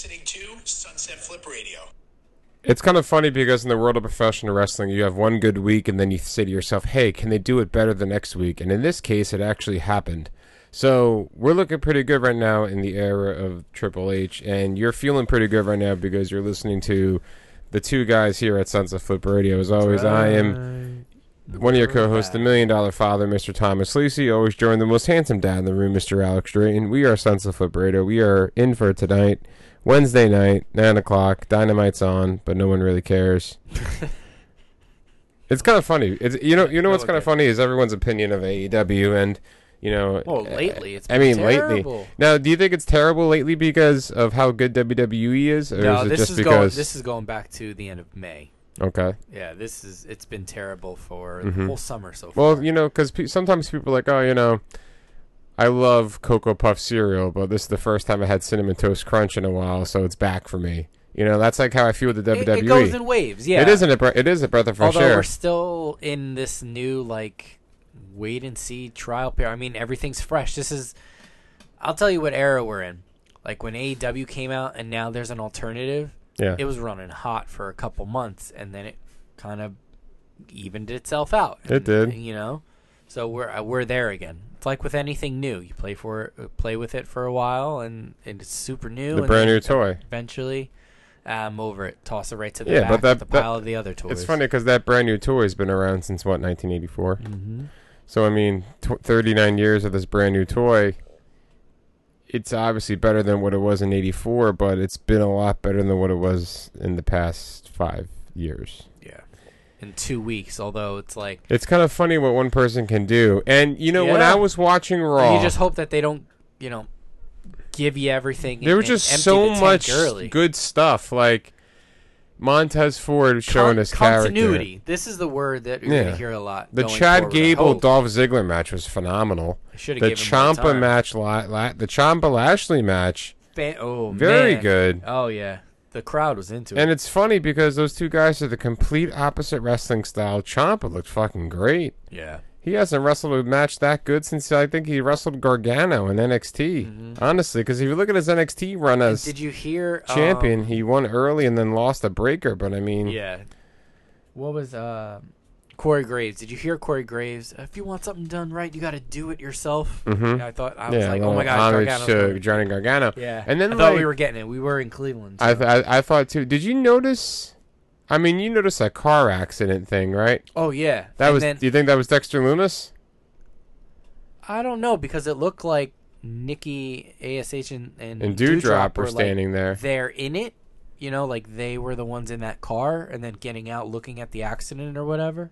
listening to Sunset Flip Radio. It's kind of funny because in the world of professional wrestling, you have one good week and then you say to yourself, hey, can they do it better the next week? And in this case, it actually happened. So we're looking pretty good right now in the era of Triple H, and you're feeling pretty good right now because you're listening to the two guys here at Sunset Flip Radio. As always, I am one of your co-hosts, the Million Dollar Father, Mr. Thomas Lacey. Always join the most handsome dad in the room, Mr. Alex Drayton. We are Sunset Flip Radio. We are in for tonight, Wednesday night, nine o'clock. Dynamite's on, but no one really cares. it's kind of funny. It's you know you know what's kind of funny is everyone's opinion of AEW and. You know, Well, uh, lately, it's I mean, lately. Now, do you think it's terrible lately because of how good WWE is, or No, is it this just is because? going. This is going back to the end of May. okay. Yeah, this is. It's been terrible for Mhm. the whole summer so far. Well, you know, because pe- sometimes people are like, oh, you know, I love Cocoa Puff cereal, but this is the first time I had Cinnamon Toast Crunch in a while, so it's back for me. You know, that's like how I feel with the WWE. it goes in waves. Yeah, It isn't a bre- it is a breath of fresh Although air. we're still in this new like wait and see trial period. I mean, everything's fresh. This is. I'll tell you what era we're in. Like when AEW came out, and now there's an alternative. yeah. It was running hot for a couple months, and then it kind of evened itself out. It did. You know, so we're uh, we're there again. It's like with anything new. You play for uh, play with it for a while, and, and it's super new. the and brand new toy. Eventually, I'm over it. Toss it right to the Yeah, back but that- the that- pile of the other toys. It's funny because that brand new toy has been around since what 1984. Mm-hmm. So I mean, tw 39 years of this brand new toy. It's obviously better than what it was in '84, but it's been a lot better than what it was in the past five years. Yeah. In two weeks, although it's like It's kind of funny what one person can do. And you know, when I was watching Raw, you just hope that they don't, you know, give you everything. there was just so much early. good stuff. Like Montez Ford showing Con- his continuity. character. This is the word that you're Yeah. gonna hear a lot. The Chad Gable. Dolph Ziggler match was phenomenal. The given Ciampa match, la- la- the Ciampa Lashley match, Fan- oh, very man. good. Oh yeah, the crowd was into it. And it's funny because those two guys are the complete opposite wrestling style. Ciampa looked fucking great. Yeah. He hasn't wrestled a match that good since I think he wrestled Gargano in NXT. Mhm. Honestly, because if you look at his NXT run as did you hear champion, um, he won early and then lost a breaker. But I mean, yeah. What was uh, Corey Graves? Did you hear Corey Graves? If you want something done right, you got to do it yourself. Mhm. Yeah, I thought I was yeah, like, oh my gosh, homage Gargano's to. Johnny Gargano. Yeah, And then I thought we were getting it. We were in Cleveland. I, th- I I thought too. Did you notice? I mean, you noticed that car accident thing, right? oh yeah, That And was. Then, do you think that was Dexter Lumis? I don't know because it looked like Nikki Ash and and, And Doudrop were like, standing there. They're in it. You know, like they were the ones in that car, and then getting out, looking at the accident or whatever,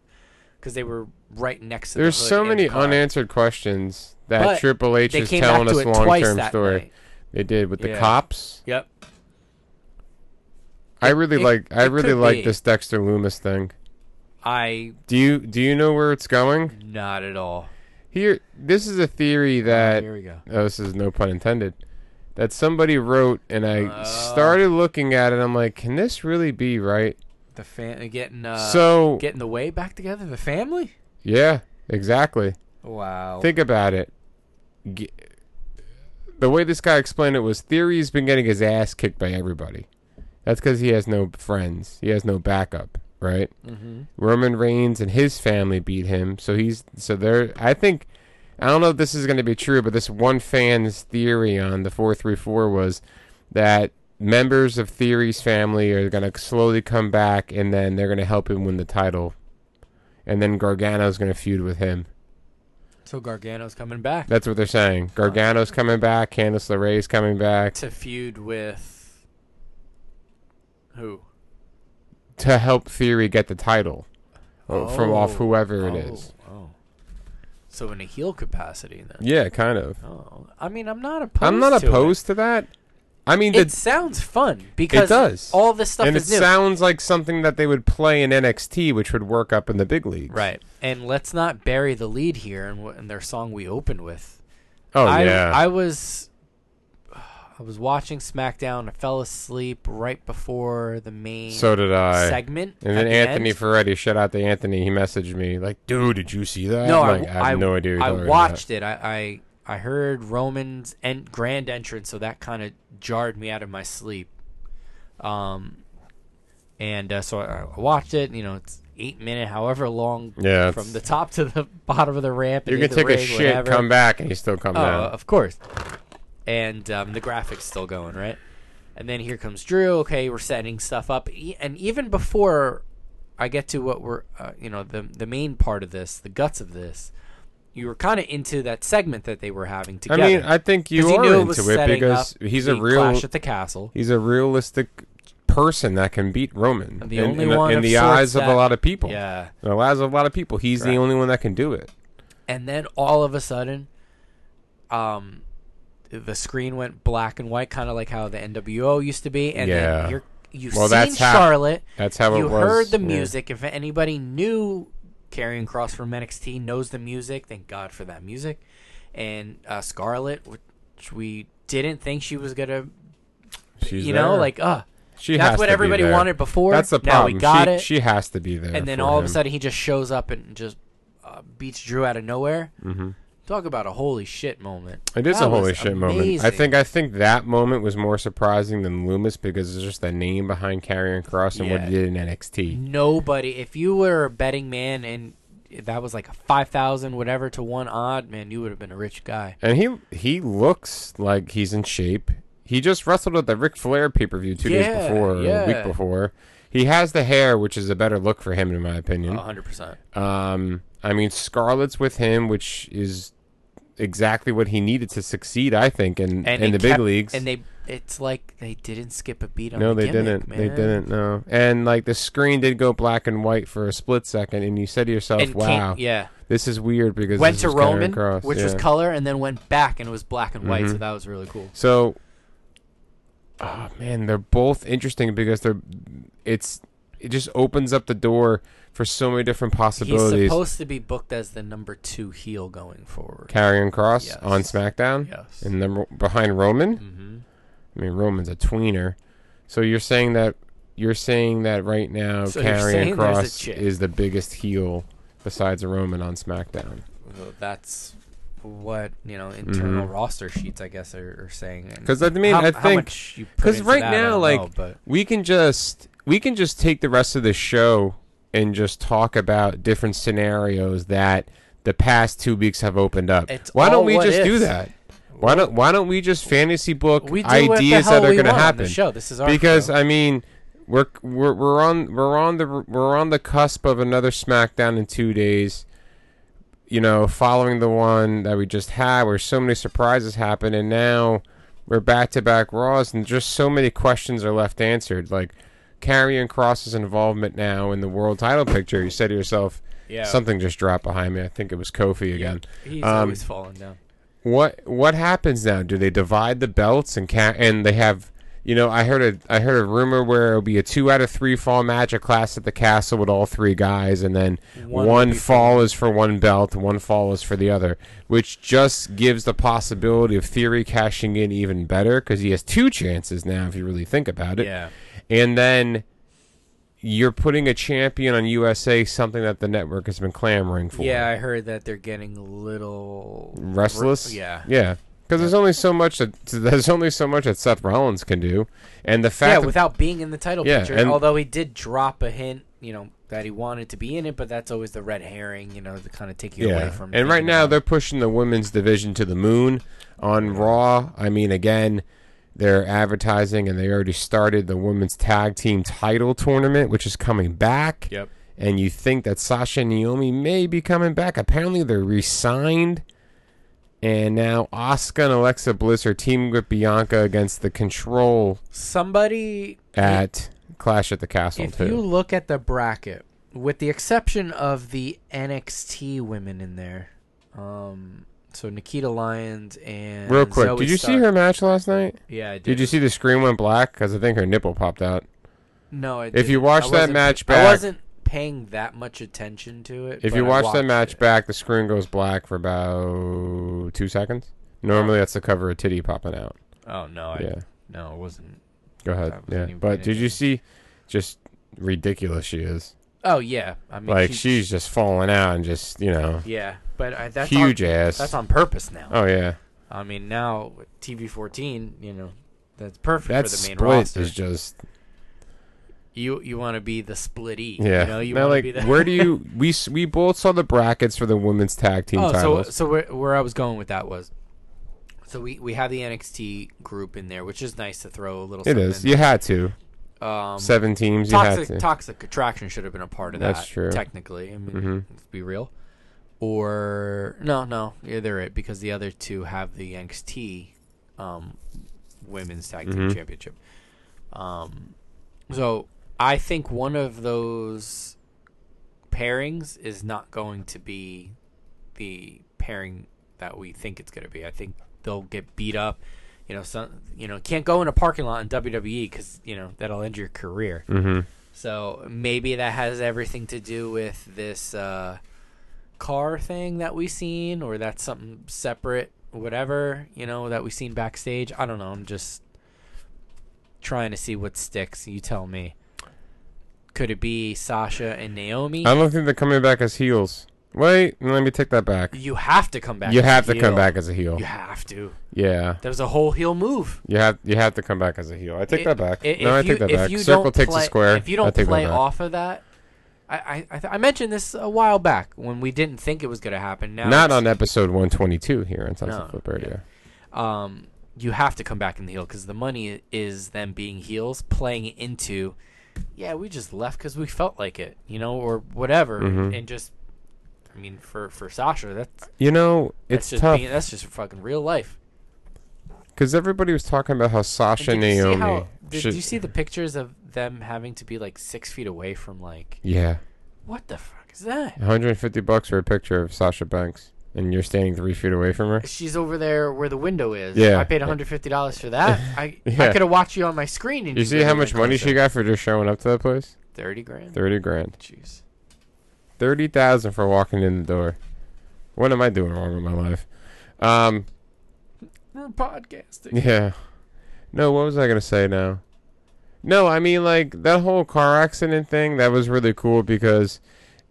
because they were right next to. There's the so many unanswered questions that But Triple H is telling us long term story. night. They did with the cops. Yep. I really it- like. I really like be. this Dexter Lumis thing. I Do you do you know where it's going? not at all. Here, this is a theory oh, that. Here we go. Oh, this is no pun intended. That somebody wrote, and I Oh. started looking at it. I'm like, can this really be right? The fan getting uh, so getting the way back together. The family. yeah, exactly. Wow. Think about it. G- the way this guy explained it was Theory's been getting his ass kicked by everybody. That's because he has no friends. He has no backup, right? mm-hmm. Roman Reigns and his family beat him, so he's so there. I think I don't know if this is going to be true, but this one fan's theory on the four three four was that members of Theory's family are going to slowly come back, and then they're going to help him win the title, and then Gargano's going to feud with him. So Gargano's coming back That's what they're saying. Gargano's coming back. Candice LeRae's coming back to feud with who? to help Theory get the title or from off Oh. whoever it oh, is. Oh. So in a heel capacity then. Yeah, kind of. Oh, I mean, I'm not opposed. I'm not to opposed to that. I mean, It, the, sounds fun because it does. all this stuff and it new. sounds like something that they would play in NXT, which would work up in the big leagues. right. And let's not bury the lead here in, in their song we opened with. Oh I, yeah. I was I was watching SmackDown. I fell asleep right before the main so did I. segment. and then the Anthony end. Ferretti, shout out to Anthony. He messaged me like, "Dude, did you see that?" No, I, like, I have no idea. I watched it. I, I I heard Roman's en- grand entrance, so that kind of jarred me out of my sleep. Um, and uh, so I I watched it. You know, it's eight minute, however long, Yeah, from the top to the bottom of the ramp. You can take a shit, whatever. come back, and you still come Oh, down. of course. And um, the graphics still going right. And then here comes Drew. Okay, we're setting stuff up, E- and even before I get to what we're, uh, you know, the the main part of this, the guts of this, you were kind of into that segment that they were having together. I mean, I think you are knew into it setting because he's a real clash at the castle. he's a realistic person that can beat Roman. The in, only in, the- one in the eyes of a lot of people. Yeah, In the eyes of a lot of people, he's the only one that can do it. and then all of a sudden, um, the screen went black and white, kind of like how the NWO used to be, and Yeah. then you're you've Well, seen that's how- Charlotte. That's how you it was. heard the yeah. music. If anybody knew Karrion Kross from NXT, knows the music. Thank God for that music. And uh, Scarlett, which we didn't think she was gonna, She's you know, there. like uh, she that's has what to be everybody there. wanted before. That's the Now problem. we got she, it. she has to be there. and then all of a sudden he just shows up and just uh, beats Drew out of nowhere. Mhm. Talk about a holy shit moment. It is That a holy shit moment. I think I think that moment was more surprising than Lumis because it's just the name behind Karrion Kross and what Yeah. he did in NXT. nobody. If you were a betting man and that was like a five thousand whatever to one odd, man, you would have been a rich guy. And he he looks like he's in shape. He just wrestled at the Ric Flair pay per view two days Yeah, before, or a week before. He has the hair, which is a better look for him, in my opinion. hundred percent. Um, I mean, Scarlett's with him, which is exactly what he needed to succeed. I think in And in the big leagues. And they, it's like they didn't skip a beat on no, the they gimmick, didn't. They didn't. No, and like the screen did go black and white for a split second, and you said to yourself, And "Wow, yeah, this is weird." Because went to Roman, which was color, and then went back and it was black and white. So Mhm. that was really cool. So, oh man, they're both interesting because they're it's it just opens up the door for so many different possibilities. He's supposed to be booked as the number two heel going forward. Karrion Kross Yes. on SmackDown Yes. and then behind Roman. hmm I mean, Roman's a tweener. So you're saying that you're saying that right now, So you're Karrion saying there's a Kross is the biggest heel besides Roman on SmackDown. Well, that's what you know internal Mhm. roster sheets, I guess, are, are saying. because I mean, how, I think- much you put 'cause into right now, like, know, but we can just we can just take the rest of the show and just talk about different scenarios that the past two weeks have opened up. It's why don't we just do that? Why don't Why don't we just fantasy book ideas what the hell that are going to happen? show. This is because show. I mean, we're we're we're on we're on the we're on the cusp of another SmackDown in two days. You know, following the one that we just had, where so many surprises happened, and now we're back to back Raws, and just so many questions are left answered. Like Karrion Kross's involvement now in the world title picture. You said to yourself, yeah, something just dropped behind me. I think it was Kofi again. he's um, always falling down. What what happens now? Do they divide the belts and ca- and they have you know I heard a I heard a rumor where it'll be a two out of three fall match, a Clash at the Castle with all three guys, and then One one, fall is for one belt, one fall is for the other, which just gives the possibility of Theory cashing in even better because he has two chances now if you really think about it. Yeah, And then you're putting a champion on USA, something that the network has been clamoring for yeah. I heard that they're getting a little restless. Yeah, yeah. Because there's only so much that there's only so much that Seth Rollins can do, and the fact yeah, that- without being in the title Yeah, picture. and- Although he did drop a hint, you know, that he wanted to be in it, but that's always the red herring, you know, to kind of take you away from yeah, and right now they're pushing the women's division to the moon on Raw. I mean, again, they're advertising, and they already started the women's tag team title tournament, which is coming back. Yep. And you think that Sasha and Naomi may be coming back? Apparently, they're re-signed. And now Asuka and Alexa Bliss are teaming with Bianca against the Control somebody at Clash at the Castle If too. you look at the bracket, with the exception of the NXT women in there, um, so Nikita Lyons and Real quick, Zoe did you see her match last night? Yeah, I did. Did you see the screen went black? Because I think her nipple popped out. No, I If you didn't. watch I that wasn't- match back- I wasn't paying that much attention to it. If but you I watch that watched match it. back, the screen goes black for about two seconds. Normally, oh. that's the cover of titty popping out. oh no, I, Yeah, no, it wasn't. go ahead. Wasn't Yeah, even but paying did you see? Just ridiculous she is. Oh yeah, I mean, like she- she's just falling out and just you know yeah, but I, that's huge on, ass. That's on purpose now. oh yeah, I mean, now TV fourteen, you know, that's perfect that for the main split roster. is just You you want to be the split E. Yeah. You know, you now, want to like, be the where do you? We we both saw the brackets for the women's tag team Oh, so titles. so where, where I was going with that was, so we we have the NXT group in there, which is nice to throw a little. it is. You had to. Um, Seven teams. You had toxic to. toxic attraction should have been a part of that. That's true. Technically, I mean, Mhm. let's be real. Or no, no, yeah, they're it because the other two have the NXT um, women's tag team Mhm. championship. Um, so I think one of those pairings is not going to be the pairing that we think it's going to be. I think they'll get beat up. You know, some you know can't go in a parking lot in WWE because you know that'll end your career. mm-hmm. So maybe that has everything to do with this uh, car thing that we seen, or that's something separate, whatever you know that we seen backstage. I don't know. I'm just trying to see what sticks. You tell me. Could it be Sasha and Naomi? I don't think they're coming back as heels. Wait, let me take that back. you have to come back. You as a have to come heel. back as a heel. You have to. Yeah, There's a whole heel move. you have you have to come back as a heel. I take that back. I- no, I you- take that if back. you Circle takes play, a square. If you don't play off of that, I I, I, th- I mentioned this a while back when we didn't think it was going to happen. Now Not on episode 122 here on Sunset No, Flip Radio. um, you have to come back in the heel because the money is them being heels playing into, yeah, we just left because we felt like it, you know, or whatever, Mhm. and just, I mean, for for Sasha, that's You know, that's it's just tough being, that's just fucking real life. because everybody was talking about how And Sasha did you see Naomi. how? Did should- you see the pictures of them having to be like six feet away from like Yeah, what the fuck is that? 150 bucks for a picture of Sasha Banks, and you're standing three feet away from her. She's over there where the window is. Yeah. I paid $150 for that. I I could have watched you on my screen. And You see how much money she got for just showing up to that place? Thirty grand. Thirty grand. Jeez. Thirty thousand for walking in the door. What am I doing wrong with my life? Um, We're podcasting. yeah. No, what was I gonna say now? No, I mean like that whole car accident thing. That was really cool because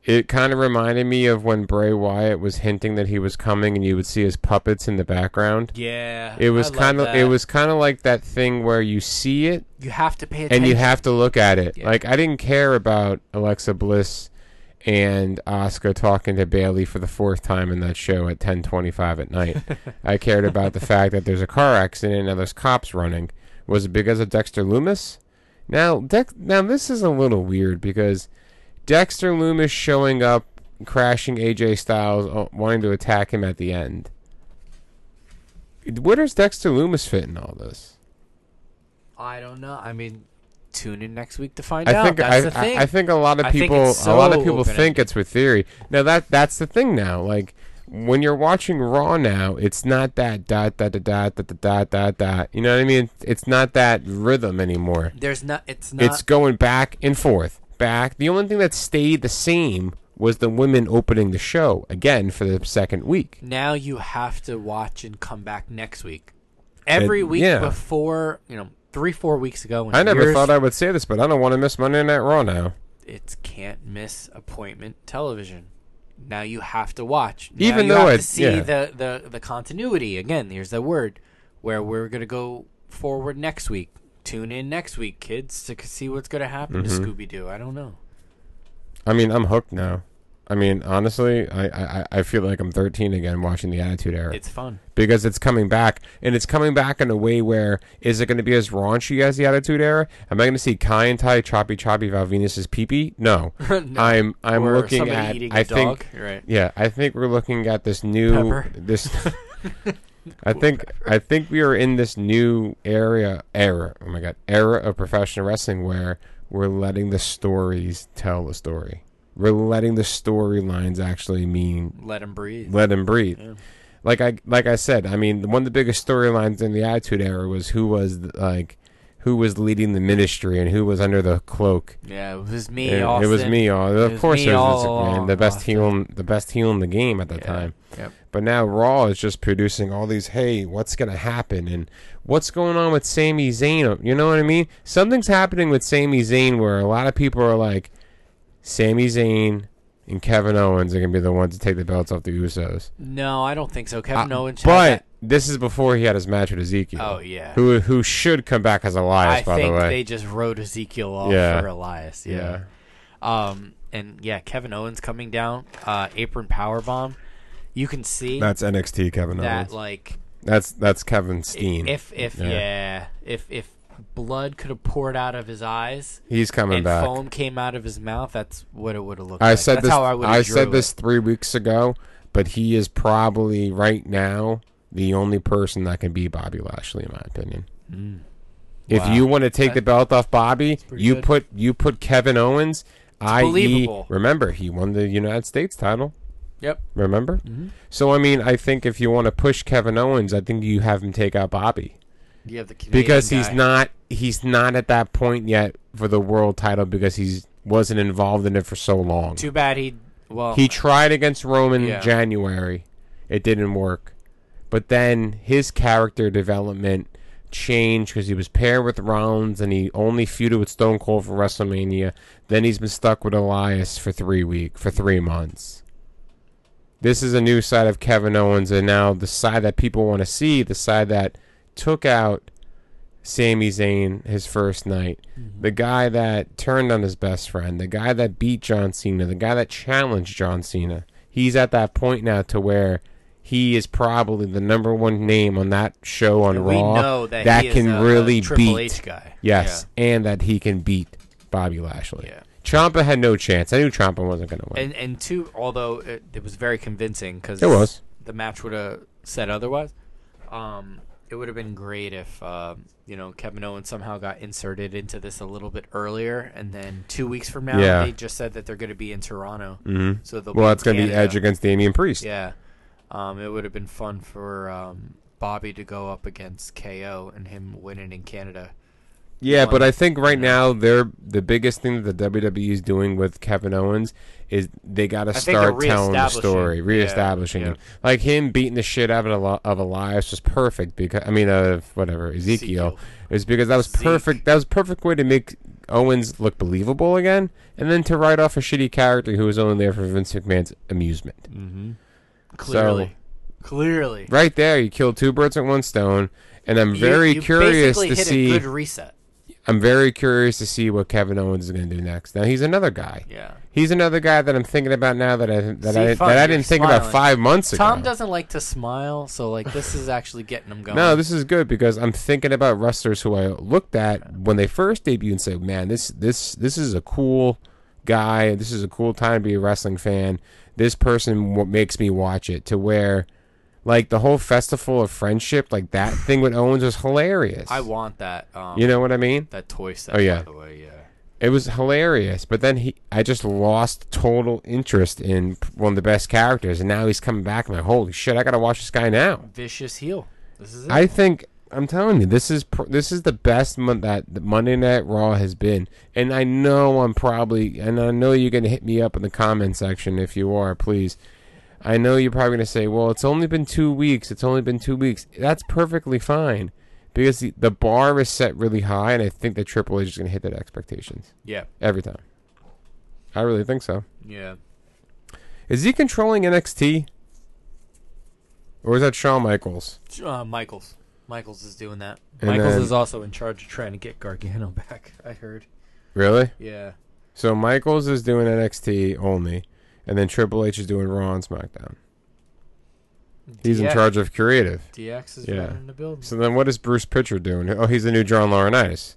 it kind of reminded me of when Bray Wyatt was hinting that he was coming, and you would see his puppets in the background. Yeah. It was kind of it was kind of like that thing where you see it You have to pay attention. and you have to look at it. Yeah. Like I didn't care about Alexa Bliss and Oscar talking to Bailey for the fourth time in that show at 10:25 at night. I cared about the fact that there's a car accident and there's cops running. Was it because of Dexter Lumis? Now, Dex- now this is a little weird because Dexter Lumis showing up, crashing AJ Styles, uh, wanting to attack him at the end. Where does Dexter Lumis fit in all this? I don't know. I mean, tune in next week to find I out. think That's I, the thing. I, I think a lot of I think people it's a lot of people think open-ended. it's with theory. Now that that's the thing now. Like when you're watching Raw now, it's not that dot dot dot dot dot dot dot dot. You know what I mean? It's not that rhythm anymore. There's not. It's not. It's going back and forth, back. The only thing that stayed the same was the women opening the show again for the second week. now you have to watch and come back next week. Every week yeah. before, you know, three four weeks ago. When I never thought I would say this, but I don't want to miss Monday Night Raw now. it's can't miss appointment television. Now you have to watch. Now Even you though to see yeah. the, the the continuity again. Here's the word where we're gonna go forward next week. Tune in next week, kids, to see what's gonna happen Mm-hmm. to Scooby Doo. I don't know. I mean, I'm hooked now. I mean, honestly, I, I, I feel like I'm 13 again watching the Attitude Era. It's fun. because it's coming back, and it's coming back in a way where is it going to be as raunchy as the Attitude Era? Am I going to see Kai and Tai choppy choppy Val Venis's peepee? No, No. I'm I'm or looking at. I think right. yeah, I think we're looking at this new Pepper. this. I think I think we are in this new area era. Oh my god, era of professional wrestling where we're letting the stories tell the story. We're letting the storylines actually mean Let him breathe. let them breathe. Yeah. Like I like I said, I mean, one of the biggest storylines in the Attitude Era was who was like who was leading the ministry and who was under the cloak. Yeah, it was me. It Austin. was me. All of was course, it was Vince the best Austin. heel, in, the best heel in the game at the Yeah. time. Yep. But now Raw is just producing all these. Hey, what's gonna happen and what's going on with Sami Zayn? You know what I mean? Something's happening with Sami Zayn where a lot of people are like, Sami Zayn and Kevin Owens are gonna be the ones to take the belts off the Usos. No, I don't think so. Kevin Uh, Owens. but had this is before he had his match with Ezekiel. Oh yeah. Who who should come back as Elias, I by think the way. they just wrote Ezekiel off Yeah. for Elias. Yeah. Um. And yeah, Kevin Owens coming down, uh, apron power bomb. You can see That's NXT Kevin that Owens. like That's that's Kevin Steen. if if Yeah. yeah. if if blood could have poured out of his eyes He's coming and back. foam came out of his mouth, that's what it would have looked I like. said that's this. how I would I said this three weeks ago, but he is probably right now the only person that can beat Bobby Lashley, in my opinion. If Wow. you want to take the belt off Bobby, you good. put you put Kevin Owens. I.e., remember he won the United States title. Yep. Remember? Mm-hmm. So I mean, I think if you want to push Kevin Owens, I think you have him take out Bobby You have the Canadian because he's guy. not he's not at that point yet for the world title because he's wasn't involved in it for so long. Too bad he. Well, He tried against Roman Yeah. January. It didn't work. But then his character development changed because he was paired with Rollins and he only feuded with Stone Cold for WrestleMania. Then he's been stuck with Elias for three week for three months. This is a new side of Kevin Owens, and now the side that people want to see, the side that took out Sami Zayn his first night, the guy that turned on his best friend, the guy that beat John Cena, the guy that challenged John Cena. He's at that point now to where he is probably the number one name on that show on we Raw that, is can a, really a Triple beat. H guy. Yes, and that he can beat Bobby Lashley. Yeah. Ciampa had no chance. I knew Ciampa wasn't going to win. And and two, although it, it was very convincing because It was. the match would have said otherwise. Um, it would have been great if um, you know Kevin Owens somehow got inserted into this a little bit earlier, and then two weeks from now Yeah. they just said that they're going to be in Toronto. Mhm. So they'll well, in it's going to be Canada. Edge against Damian Priest. Yeah, um, it would have been fun for um, Bobby to go up against KO and him winning in Canada. Yeah, but I think right now they're the biggest thing that the WWE is doing with Kevin Owens is they got to think they're start telling the reestablishing- story, yeah, reestablishing yeah. him. Like him beating the shit out of, Eli- of Elias was perfect because I mean of whatever Ezekiel, Ezekiel. is because that was Zeke. perfect. That was a perfect way to make Owens look believable again, and then to write off a shitty character who was only there for Vince McMahon's amusement. Mm-hmm. Clearly, clearly. Right there, you killed two birds with one stone, and I'm You- very you curious basically to hit see. a good reset. I'm very curious to see what Kevin Owens is going to do next. Now he's another guy. Yeah. He's another guy that I'm thinking about now that I that See, I fun, that I didn't think about five months ago. Tom doesn't like to smile, so like this is actually getting him going. No, this is good because I'm thinking about wrestlers who I looked at when they first debuted and said, "Man, this this this is a cool guy. This is a cool time to be a wrestling fan. This person what makes me watch it." To where, like the whole festival of friendship, like that thing with Owens was hilarious. I want that. Um, you know what I mean? that toy set. Oh, yeah. By the way, yeah. It was hilarious, but then he, I just lost total interest in one of the best characters, and now he's coming back. I'm like, holy shit, I gotta watch this guy now. Vicious heel. This is it. I think I'm telling you, this is pr- this is the best month that Monday Night Raw has been, and I know I'm probably, and I know you're gonna hit me up in the comment section if you are, please. I know you're probably gonna say, well, it's only been two weeks. It's only been two weeks. That's perfectly fine. Because the, the bar is set really high, and I think that Triple H is going to hit that expectations yeah. every time. I really think so. Yeah. Is he controlling NXT? Or is that Shawn Michaels? Uh, Michaels. Michaels is doing that. And Michaels then- is also in charge of trying to get Gargano back. I heard. Really? Yeah. So Michaels is doing NXT only, and then Triple H is doing Raw and SmackDown. He's in charge of creative. DX is Yeah. running the building. So then what is Bruce Prichard doing? Oh, he's the new John Laurinaitis.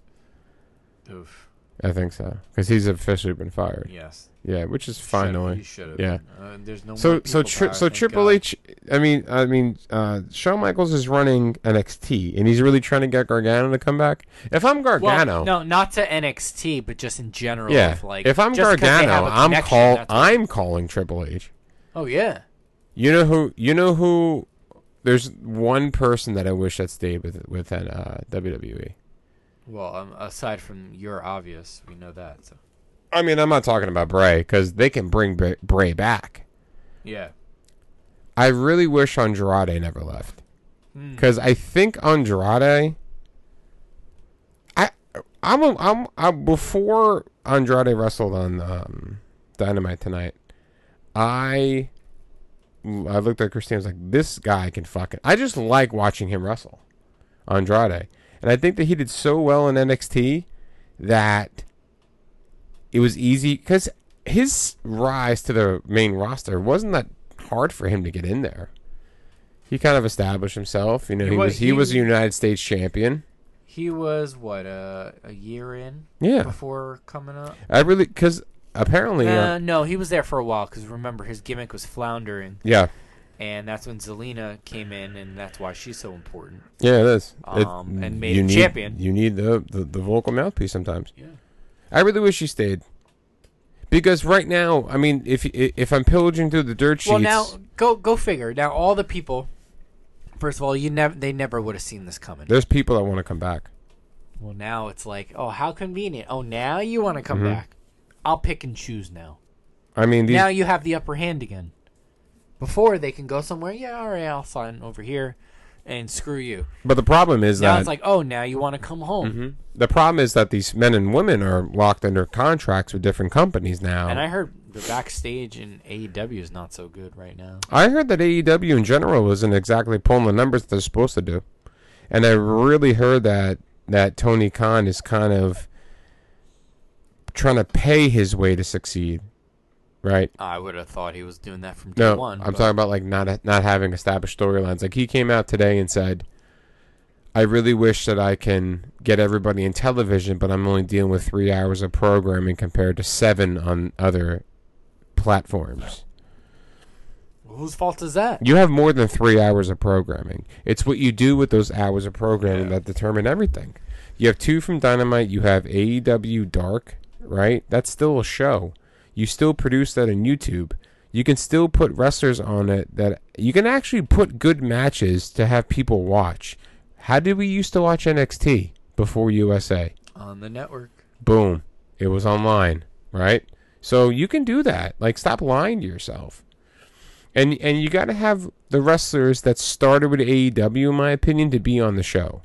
Oof. I think so. Because he's officially been fired. Yes. Yeah, which is Should've- finally. He should have. Yeah. Uh, there's no. So more so tri- power, so Triple God. H. I mean I mean uh, Shawn Michaels is running NXT, and he's really trying to get Gargano to come back. If I'm Gargano, Well, no, not to NXT, but just in general. yeah. If, like, if I'm just 'cause they have Gargano, I'm connection, call I'm calling Triple H. Oh yeah. You know who? You know who? There's one person that I wish that stayed with with uh, WWE. Well, um, aside from your obvious, we know that. So I mean, I'm not talking about Bray because they can bring Bray, Bray back. yeah. I really wish Andrade never left Hmm. because I think Andrade. I I'm a, I'm I, before Andrade wrestled on um, Dynamite tonight. I I looked at Christine. I was like, this guy can fucking. I just like watching him wrestle, Andrade, and I think that he did so well in NXT that it was easy because his rise to the main roster wasn't that hard for him to get in there. He kind of established himself. You know, He he, was- was he, he- was a United States champion. He was what uh, a year in Yeah, before coming up. I really because apparently, uh, Uh, no, he was there for a while because remember his gimmick was floundering, yeah, and that's when Zelina came in, and that's why she's so important. yeah, it is. It- Um, and made you him need, champion. You need the, the the vocal mouthpiece sometimes. Yeah. I really wish he stayed. Because right now, I mean, if if I'm pillaging through the dirt sheets, Well, now go go figure. Now all the people, first of all, you never they never would have seen this coming. there's people that want to come back. Well, now it's like, oh, how convenient. Oh, now you want to come Mhm. back. I'll pick and choose now. I mean, these now you have the upper hand again. Before they can go somewhere, yeah, all right, I'll sign over here, and screw you. but the problem is that. Now that it's like, oh, now you want to come home. Mhm. the problem is that these men and women are locked under contracts with different companies now. And I heard the backstage in AEW is not so good right now. I heard that AEW in general isn't exactly pulling the numbers they're supposed to do, and I really heard that that Tony Khan is kind of trying to pay his way to succeed, right? I would have thought he was doing that from day No, one. I'm but- talking about like not not having established storylines. Like he came out today and said, "I really wish that I can get everybody in television, but I'm only dealing with three hours of programming compared to seven on other platforms." Whose fault is that? You have more than three hours of programming. It's what you do with those hours of programming Yeah. that determine everything. You have two from Dynamite. You have AEW Dark, right? That's still a show. You still produce that on YouTube. You can still put wrestlers on it that you can actually put good matches to have people watch. How did we used to watch NXT before USA? On the network. Boom. It was online, right? So you can do that. Like stop lying to yourself. And and you got to have the wrestlers that started with AEW in my opinion to be on the show.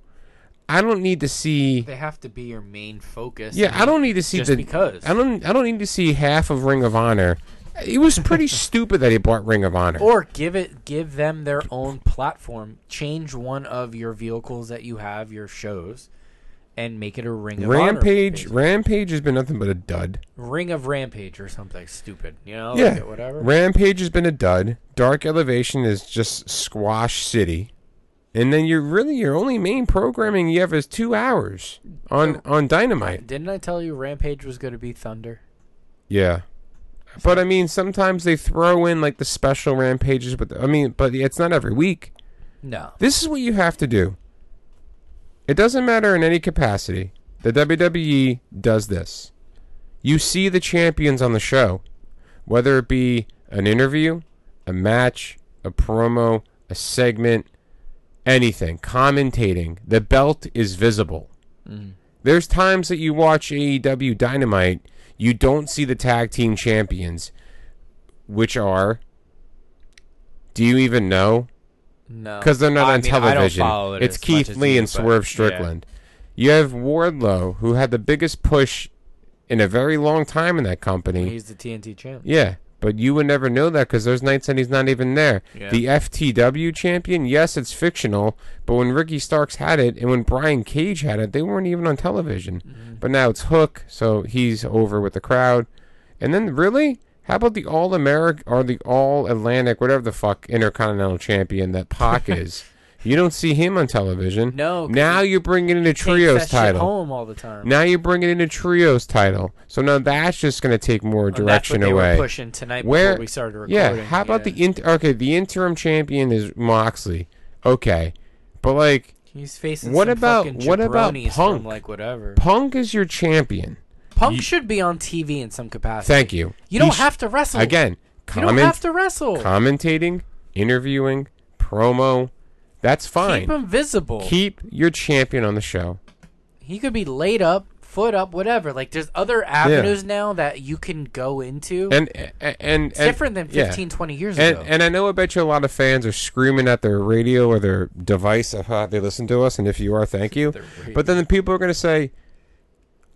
I don't need to see They have to be your main focus. Yeah, I don't need to see just the because. I don't I don't need to see half of Ring of Honor. It was pretty stupid that he bought Ring of Honor. Or give it, give them their own platform. Change one of your vehicles that you have, your shows, and make it a Ring of Honor Rampage page. Rampage has been nothing but a dud. Ring of Rampage or something stupid. You know, Yeah. like whatever. Rampage has been a dud. Dark Elevation is just Squash City. And then you're really your only main programming you have is two hours on on Dynamite. Didn't I tell you Rampage was going to be Thunder? Yeah, but I mean sometimes they throw in like the special rampages, but I mean, but it's not every week. No. This is what you have to do. It doesn't matter in any capacity. The WWE does this. You see the champions on the show, whether it be an interview, a match, a promo, a segment, anything, commentating. The belt is visible. Mm. There's times that you watch AEW Dynamite, you don't see the tag team champions, which are. Do you even know? No. because they're not I on mean, television. it it's Keith Lee you, and Swerve yeah. Strickland. You have Wardlow, who had the biggest push in a very long time in that company. He's the TNT champ. yeah, but you would never know that because there's nights that he's not even there. Yeah. The FTW champion, yes, it's fictional, but when Ricky Starks had it and when Brian Cage had it, they weren't even on television. Mm-hmm. But now it's Hook, so he's over with the crowd. And then really, how about the All American or the All Atlantic, whatever the fuck Intercontinental Champion that Pac is? You don't see him on television. No. Now you're bringing in a trios title. home all the time. Now you're bringing in a trios title. So now that's just going to take more direction what they away. Were pushing tonight Where- before we started recording. Yeah. How about the inter- okay? The interim champion is Moxley. Okay, but like He's facing What some about- fucking what about Punk? From like whatever. Punk is your champion. Punk You- should be on TV in some capacity. Thank you. You don't He have to wrestle again. Comment, You don't have to wrestle. commentating, interviewing, promo. That's fine. Keep him visible. Keep your champion on the show. he could be laid up, foot up, whatever. Like there's other avenues now that you can go into. And and and, it's different than yeah. 15, 20 years And, ago. and I know I bet you a lot of fans are screaming at their radio or their device of how they listen to us, and if you are, thank you. But then the people are going to say,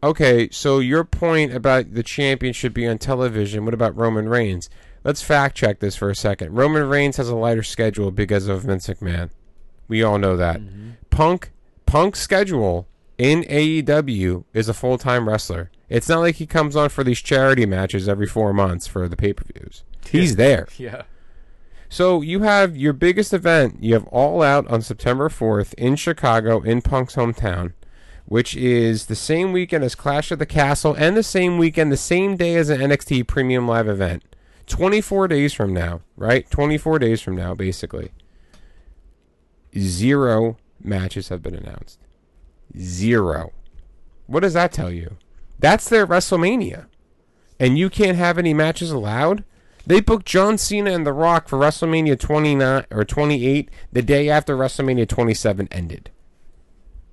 okay, so your point about the champion should be on television, what about Roman Reigns? let's fact check this for a second. Roman Reigns has a lighter schedule because of Vince McMahon. We all know that. Mm-hmm. Punk Punk's schedule in AEW is a full time wrestler. It's not like he comes on for these charity matches every four months for the pay per views. He's there. Yeah. So you have your biggest event. You have All Out on September 4th in Chicago, in Punk's hometown, which is the same weekend as Clash of the Castle and the same weekend, the same day as an NXT Premium Live event. 24 days from now, right? 24 days from now, basically. Zero matches have been announced. Zero. What does that tell you? That's their WrestleMania. And you can't have any matches allowed? They booked John Cena and The Rock for WrestleMania 29 or 28 the day after WrestleMania 27 ended.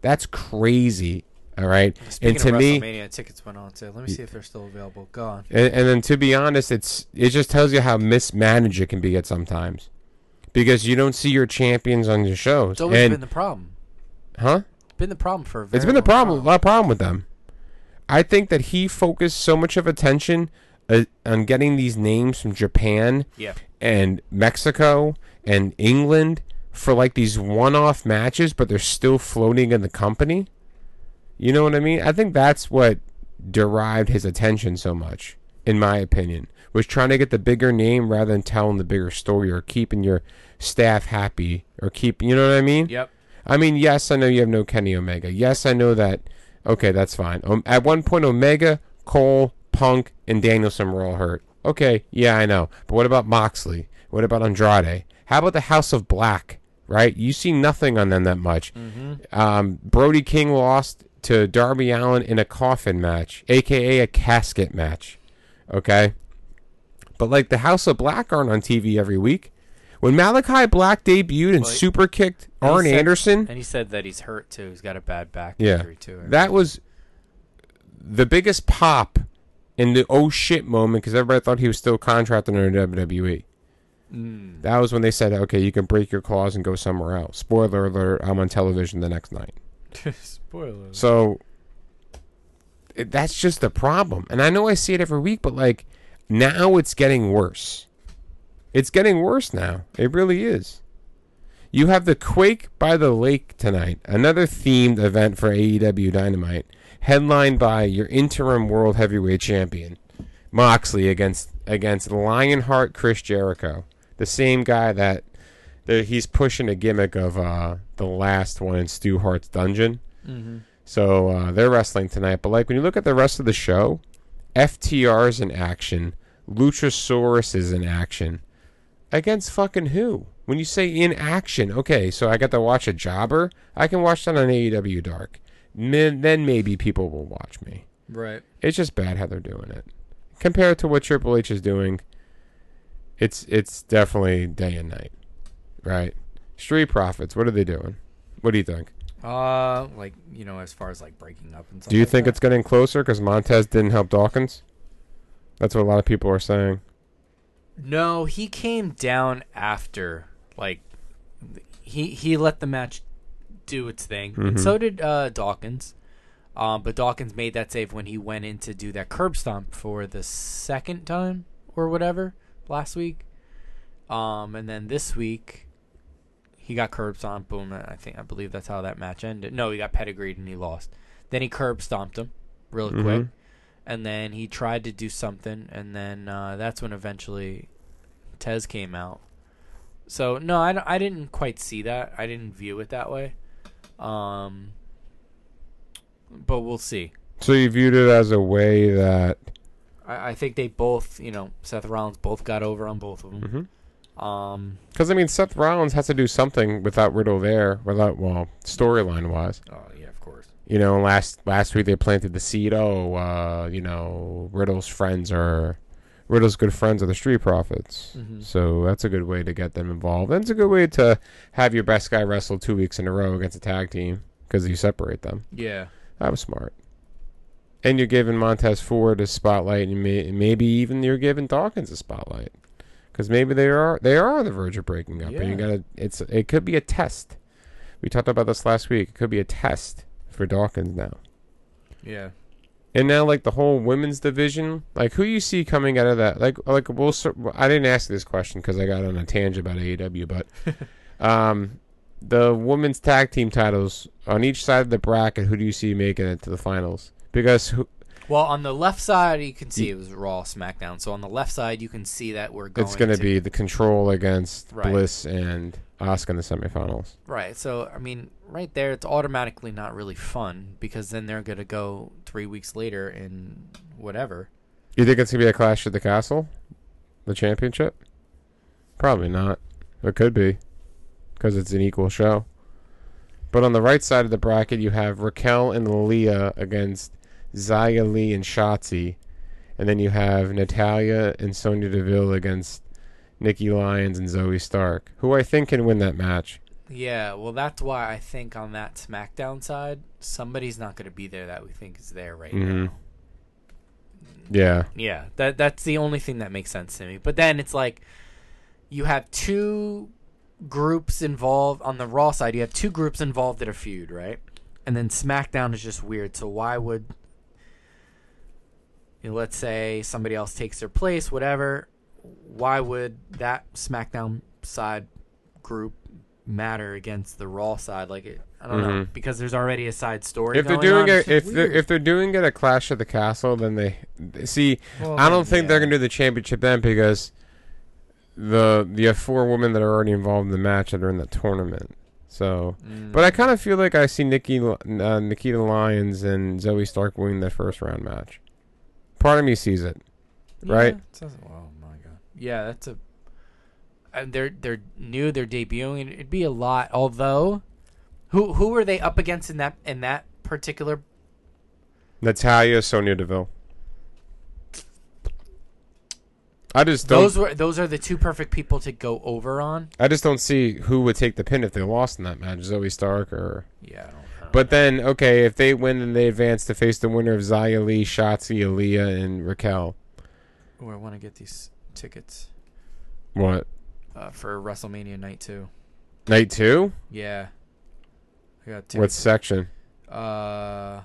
That's crazy. All right. Speaking and to of me, WrestleMania, tickets went on sale. Let me see if they're still available. Go on. and, and then to be honest, it's it just tells you how mismanaged it can be at sometimes, because you don't see your champions on your shows. It's always and been the problem. huh? Been the problem for a very It's been a long problem, a lot of problem with them. I think that he focused so much of attention uh, on getting these names from Japan Yeah. and Mexico and England for like these one-off matches, but they're still floating in the company. You know what I mean? I think that's what derived his attention so much, in my opinion, was trying to get the bigger name rather than telling the bigger story or keeping your staff happy or keep. You know what I mean? Yep. I mean, yes, I know you have no Kenny Omega. Yes, I know that. Okay, that's fine. Um, at one point, Omega, Cole, Punk, and Danielson were all hurt. Okay, yeah, I know. But what about Moxley? What about Andrade? How about the House of Black? Right? You see nothing on them that much. Um, Brody King lost to Darby Allin in a coffin match, aka a casket match. Okay? But like the House of Black aren't on TV every week. When Malachi Black debuted and Well, he- super kicked he Arn said- Anderson, And he said that he's hurt too. He's got a bad back yeah, injury too. that was the biggest pop in the oh shit moment because everybody thought he was still contracted under WWE. Mm. That was when they said, okay, you can break your clause and go somewhere else. Spoiler alert, I'm on television the next night. Spoiler. So it, that's just the problem. And I know I see it every week, but like now it's getting worse. It's getting worse now. It really is. You have the Quake by the Lake tonight, another themed event for AEW Dynamite, headlined by your interim world heavyweight champion, Moxley against against Lionheart Chris Jericho, the same guy that, that he's pushing a gimmick of uh, the last one in Stu Hart's dungeon. hmm So uh, they're wrestling tonight. But like when you look at the rest of the show, FTR's in action, Luchasaurus is in action. Against fucking who? When you say in action, okay, so I got to watch a jobber. I can watch that on AEW Dark. Then then maybe people will watch me. Right. It's just bad how they're doing it. Compared to what Triple H is doing, it's it's definitely day and night. Right? Street Profits, what are they doing? What do you think? Uh, like you know, as far as like breaking up and stuff. Do you like think that. it's getting closer because Montez didn't help Dawkins? That's what a lot of people are saying. No, he came down after. Like, he he let the match do its thing, and Mhm. so did uh, Dawkins. Um, but Dawkins made that save when he went in to do that curb stomp for the second time or whatever last week. Um, and then this week, he got curb stomped. Boom! I think I believe that's how that match ended. No, he got pedigreed and he lost. Then he curb stomped him really quick Mhm. and then he tried to do something, and then uh, that's when eventually Tez came out. So no, I, I didn't quite see that. I didn't view it that way. Um, but we'll see. So you viewed it as a way that. I, I think they both, you know, Seth Rollins both got over on both of them. Because Um, I mean, Seth Rollins has to do something without Riddle there, without well, storyline wise. oh yeah, of course. You know, last last week they planted the seed. Oh, uh, you know, Riddle's friends are Riddle's good friends are the Street Profits. Mhm. So that's a good way to get them involved. And it's a good way to have your best guy wrestle two weeks in a row against a tag team because you separate them. Yeah. That was smart. And you're giving Montez Ford a spotlight, and may, maybe even you're giving Dawkins a spotlight, because maybe they are they are on the verge of breaking up. And you gotta it's it could be a test. We talked about this last week. It could be a test for Dawkins now. Yeah. And now, like the whole women's division, like who you see coming out of that? Like, like we'll I didn't ask this question because I got on a tangent about AEW, but um, the women's tag team titles on each side of the bracket, who do you see making it to the finals? Because who, Well, on the left side, you can see it was Raw, SmackDown. So on the left side, you can see that we're going. it's going to be the control against Right. Bliss and Asuka in the semifinals. right. So I mean, right there, it's automatically not really fun because then they're going to go three weeks later and whatever. You think it's going to be a clash at the castle, the championship? Probably not. It could be because it's an equal show. But on the right side of the bracket, you have Raquel and Leah against Xia Li and Shotzi. And then you have Natalya and Sonya Deville against Nikki Lyons and Zoey Stark, who I think can win that match. Yeah, well, that's why I think on that SmackDown side, somebody's not going to be there that we think is there right mm-hmm. now. Yeah. Yeah, that that's the only thing that makes sense to me. But then it's like you have two groups involved on the Raw side. You have two groups involved in a feud, right? And then SmackDown is just weird. So why would you know, let's say somebody else takes their place, whatever? Why would that SmackDown side group matter against the Raw side? Like it, I don't know Mhm. because there's already a side story. If they're doing it, if they're, if they're doing it at Clash at the Castle, then they see. Well, I don't think they're gonna do the championship then because the the four women that are already involved in the match that are in the tournament. So, Mm. but I kind of feel like I see Nikki, uh, Nikkita Lyons and Zoey Stark winning that first round match. Part of me sees it. right? Yeah, it says- oh my god. Yeah, that's a. And they're they're new. They're debuting. It'd be a lot. Although, who who were they up against in that in that particular? Natalya, Sonya Deville. I just don't. Those were those are the two perfect people to go over on. I just don't see who would take the pin if they lost in that match. Zoey Stark or. Yeah. I don't, I don't But then, okay, if they win then they advance to face the winner of Xia Li, Shotzi, Aliyah, and Raquel. Oh, I want to get these tickets what uh, for WrestleMania night two. night two? Yeah. I got What section? Uh.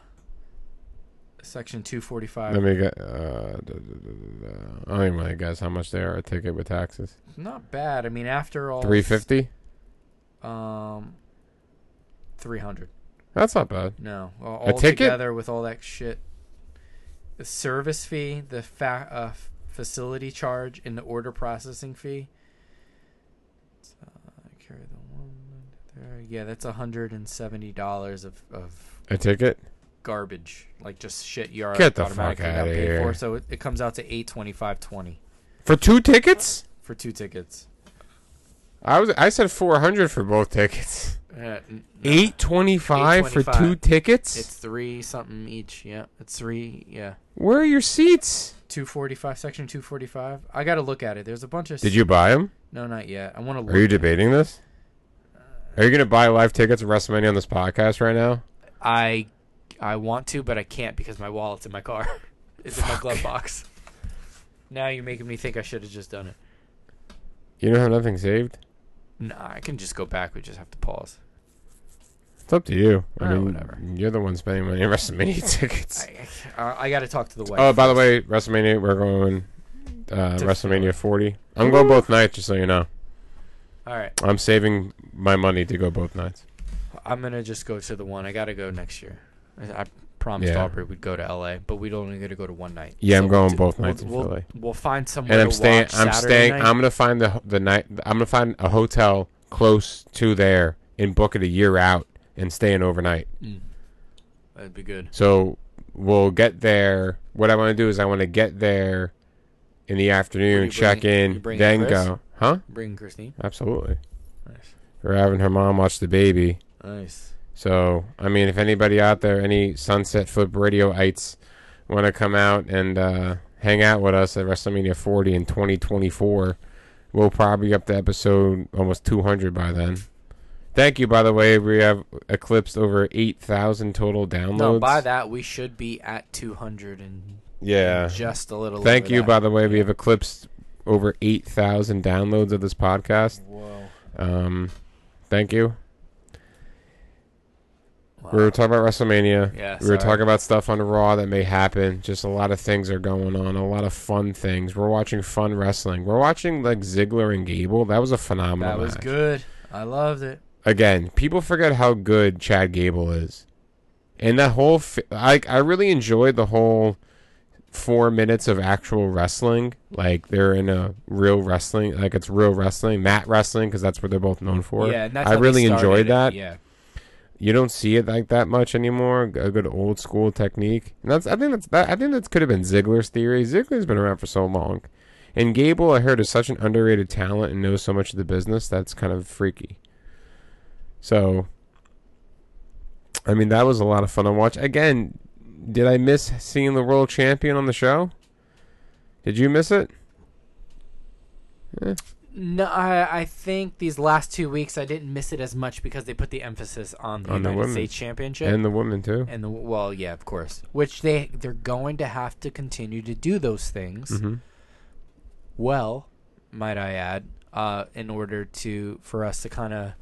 Section two forty five. Let me get. Uh, da, da, da, da, da. I don't even want to guess how much they are a ticket with taxes. Not bad. I mean, after all. Three fifty. Um. Three hundred. That's not bad. No, all, A all ticket? together with all that shit. The service fee, the fa- uh, facility charge, and the order processing fee. Uh, carry the one there. Yeah, that's hundred and seventy dollars of of A ticket? garbage, like just shit you are Get the automatically fuck outta paid here. for. So it, it comes out to eight twenty five twenty For two tickets? for two tickets. I was. I said four hundred for both tickets. Uh, no, Eight twenty five for two tickets. It's three something each. Yeah, it's three. Yeah. Where are your seats? 245 section 245 i gotta look at it there's a bunch of Did you buy them? no not yet i want to look Are you debating this? Are you gonna buy live tickets at WrestleMania on this podcast right now? i i want to but i can't because my wallet's in my car it's in my glove box now you're making me think i should have just done it You don't have nothing saved. Nah i can just go back we just have to pause It's up to you. I Ah, mean, whatever. you're the one spending money on WrestleMania tickets. i i, I gotta talk to the wife Oh, by the way, WrestleMania, we're going uh, To WrestleMania 40. I'm going both nights, just so you know. all right I'm saving my money to go both nights. i'm gonna just go to the one i gotta go next year i, I promised Yeah. aubrey we'd go to la but we'd only get to go to one night Yeah, I'm we'll going do- both we'll- nights in we'll, we'll find somewhere And I'm to staying. I'm Saturday staying. night. I'm gonna find the the night. I'm gonna find a hotel close to there and book it a year out and stay an overnight. Mm. That'd be good. So we'll get there. What I want to do is I want to get there in the afternoon, check in, then Chris? go. Huh? Bring Christine. Absolutely. Nice. We're having her mom watch the baby. Nice. So I mean, if anybody out there, any Sunset Flip Radioites, want to come out and uh, hang out with us at WrestleMania 40 in 2024, we'll probably up to episode almost 200 by then. Thank you, by the way. We have eclipsed over 8,000 total downloads. No, by that we should be at 200 and Yeah. just a little. Thank you, that. by the way. We have eclipsed over 8,000 downloads of this podcast. Whoa. Um, thank you. We were talking about WrestleMania. Yeah, we were sorry. talking about stuff on Raw that may happen. Just a lot of things are going on. A lot of fun things. We're watching fun wrestling. We're watching like Ziggler and Gable. That was a phenomenal. That was match. good. I loved it. Again, people forget how good Chad Gable is, and that whole. I I really enjoyed the whole four minutes of actual wrestling. Like they're in a real wrestling, like it's real wrestling, mat wrestling, because that's what they're both known for. yeah, and that's I really enjoyed it. that. Yeah. You don't see it like that much anymore. A good old school technique. And that's I think that's that I think that could have been Ziggler's theory. Ziggler's been around for so long. And Gable, I heard, is such an underrated talent and knows so much of the business that's kind of freaky. So I mean that was a lot of fun to watch. Again, did I miss seeing the world champion on the show? Did you miss it? Eh. No, I, I think these last two weeks I didn't miss it as much because they put the emphasis on the On the United women. States Championship And the woman too. and the well, yeah, of course. Which they they're going to have to continue to do those things. hmm Well, might I add, uh, in order to for us to kind of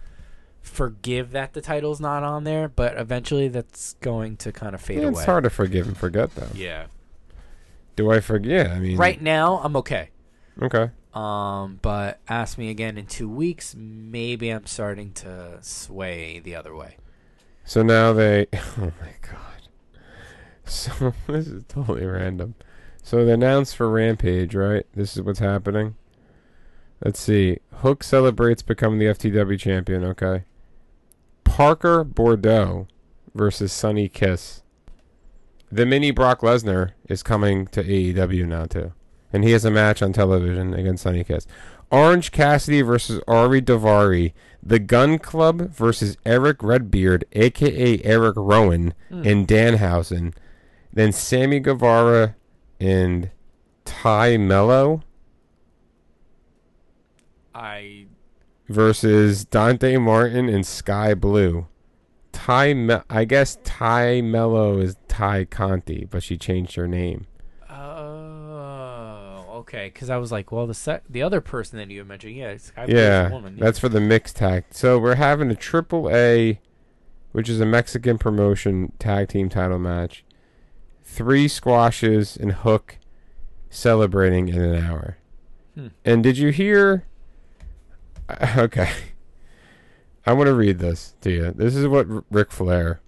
forgive that the title's not on there, but eventually that's going to kind of fade Yeah, away. it's hard to forgive and forget though. Yeah. Do I forget? I mean, Right now, I'm okay. Okay. Um, but ask me again in two weeks, maybe I'm starting to sway the other way. So now they. Oh my god. So this is totally random. So they announced for Rampage, right? This is what's happening. Let's see. Hook celebrates becoming the FTW champion. Okay. Parker Boudreaux versus Sonny Kiss. The mini Brock Lesnar is coming to AEW now too, and he has a match on television against Sonny Kiss. Orange Cassidy versus Ari Daivari. The Gunn Club versus Erick Redbeard, aka Erick Rowan, hmm. and Danhausen. Then Sammy Guevara and Tay Melo I versus Dante Martin and Sky Blue. Tay, Me- I guess Tay Melo is Tay Conti, but she changed her name. Okay, because I was like, well, the sec- the other person that you mentioned, yeah, it's I Yeah, a woman. that's for the mixed tag. So we're having a triple A, which is a Mexican promotion tag team title match. Three squashes and Hook celebrating in an hour. Hmm. And did you hear? Okay, I want to read this to you. This is what Ric Flair.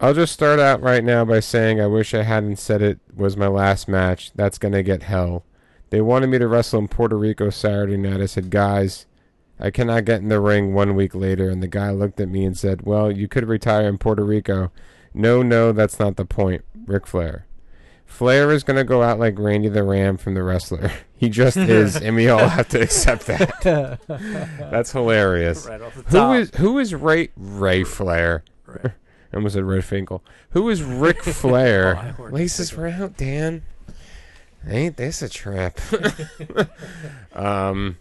I'll just start out right now by saying I wish I hadn't said it was my last match. That's gonna get hell. They wanted me to wrestle in Puerto Rico Saturday night. I said, guys, I cannot get in the ring one week later. And the guy looked at me and said, Well, you could retire in Puerto Rico. No, no, that's not the point. Ric Flair. Flair is gonna go out like Randy the Ram from the wrestler. He just is, and we all have to accept that. That's hilarious. Right Who is who is Ray Ray Flair? Right. I almost said Ray Finkle. Who is Ric Flair? Oh, Laces out, Dan. Ain't this a trip? um,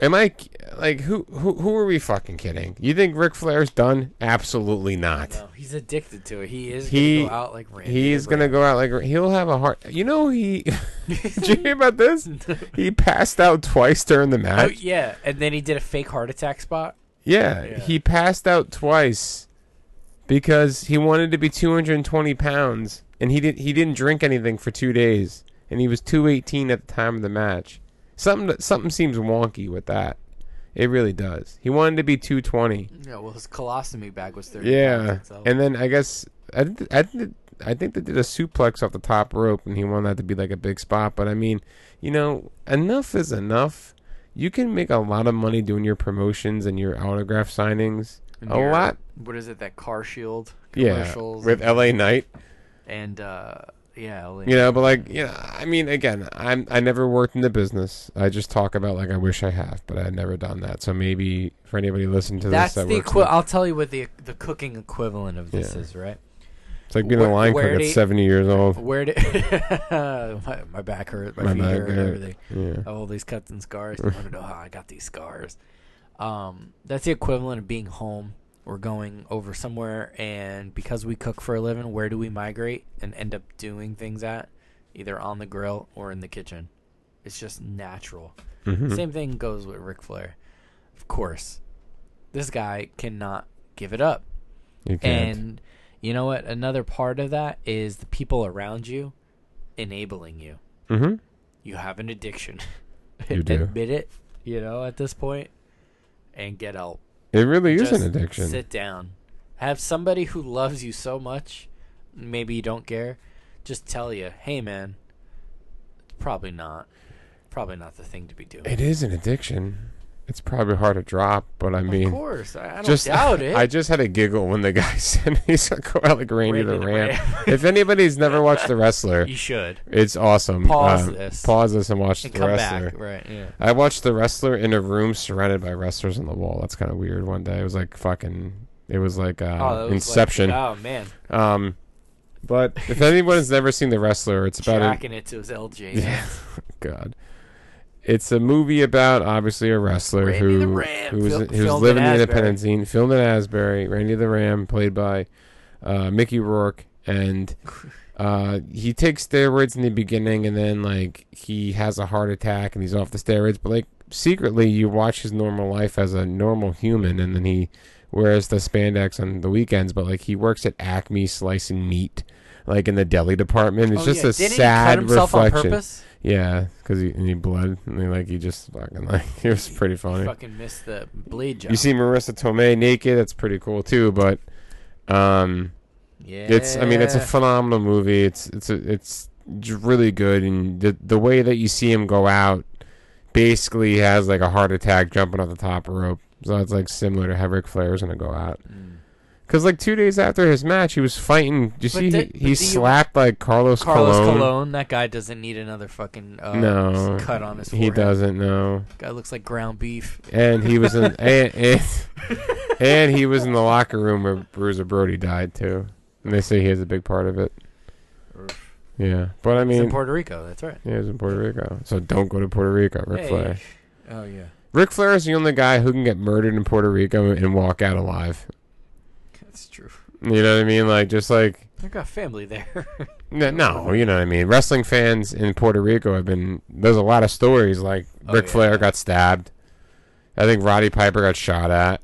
am I like who who who are we fucking kidding? You think Ric Flair's done? Absolutely not. No, he's addicted to it. He is He- gonna go out like Randy. He's gonna go out like he'll have a heart. You know he. Did you hear about this? He passed out twice during the match. Oh match. yeah, and then he did a fake heart attack spot. Yeah, Yeah. he passed out twice because he wanted to be 220 pounds, and he didn't. He didn't drink anything for two days, and he was 218 at the time of the match. Something something seems wonky with that. It really does. He wanted to be 220. Yeah, well, his colostomy bag was thirty. Yeah, pounds itself. and then I guess I did, I did, I think they did a suplex off the top rope, and he wanted that to be like a big spot. But I mean, you know, enough is enough. You can make a lot of money doing your promotions and your autograph signings. And a your- lot, What is it? That CarShield yeah, commercials with L.A. Knight. and uh, yeah, LA. You know, but like, you know, I mean, again, I'm I never worked in the business. I just talk about like I wish I have, but I've never done that. So maybe for anybody listening to That's this, that the equi- I'll tell you what the the cooking equivalent of this Yeah. is, right? It's like being a where- line where cook at you- 70 years old. Where did my, my back hurt, my, My feet hurt, hurt. everything. Yeah. all these cuts and scars. You want to know how I got these scars? Um, that's the equivalent of being home. We're going over somewhere, and because we cook for a living, where do we migrate and end up doing things at? Either on the grill or in the kitchen. It's just natural. Mhm. Same thing goes with Ric Flair. Of course, this guy cannot give it up. You can't. And you know what? Another part of that is the people around you enabling you. mm-hmm. You have an addiction. You do. Admit it, you know, at this point, and get help. It really is Just an addiction. Sit down. Have somebody who loves you so much, maybe you don't care, just tell you, hey man, it's probably not, probably not the thing to be doing. It is an addiction. It's probably hard to drop, but I mean, of course, I, I don't just doubt it. I just had a giggle when the guy said he's like Randy, Randy the the Ram. Ram. if anybody's never watched The Wrestler, you should it's awesome. Pause Um, this. Pause this and watch and The come Wrestler. back, right? Yeah. I watched The Wrestler in a room surrounded by wrestlers on the wall. That's kind of weird. One day it was like fucking. It was like uh, Oh, was Inception. Like, oh man, um, but if anyone's never seen The Wrestler, it's about a, tracking it to his LJ. Yeah. God. It's a movie about obviously a wrestler Randy who who was, fil- who was living in the independent scene, filmed in Asbury. Randy the Ram, played by uh, Mickey Rourke, and uh, he takes steroids in the beginning, and then like he has a heart attack, and he's off the steroids. But like secretly, you watch his normal life as a normal human, and then he wears the spandex on the weekends. But like he works at Acme slicing meat. Like in the deli department, it's Oh, just yeah. a Didn't sad reflection. Yeah, because he, and he bled, and he, like he just fucking like it was pretty funny. Fucking missed the blade job. You see Marisa Tomei naked, that's pretty cool too. But um, yeah. it's I mean it's a phenomenal movie. It's it's a, it's really good, and the the way that you see him go out, basically has like a heart attack jumping off the top rope. So it's like similar to how Ric Flair's gonna go out. Mm. Cause like two days after his match, he was fighting. You But see, the- he, but he do you- slapped like Carlos, Carlos Colon. That guy doesn't need another fucking uh, No, cut on his He doesn't know. Guy looks like ground beef. and he was in and, and, and he was in the locker room where Bruiser Brody died too, and they say he has a big part of it. Yeah, but I He's in mean, Puerto Rico. That's right. yeah, he was in Puerto Rico, so don't go to Puerto Rico, Ric Hey. Flair. Oh yeah. Ric Flair is the only guy who can get murdered in Puerto Rico and walk out alive. That's true. You know what I mean? Like just like I got family there. no, no, you know what I mean. Wrestling fans in Puerto Rico have been. There's a lot of stories like Oh, Ric yeah. Flair got stabbed. I think Roddy Piper got shot at.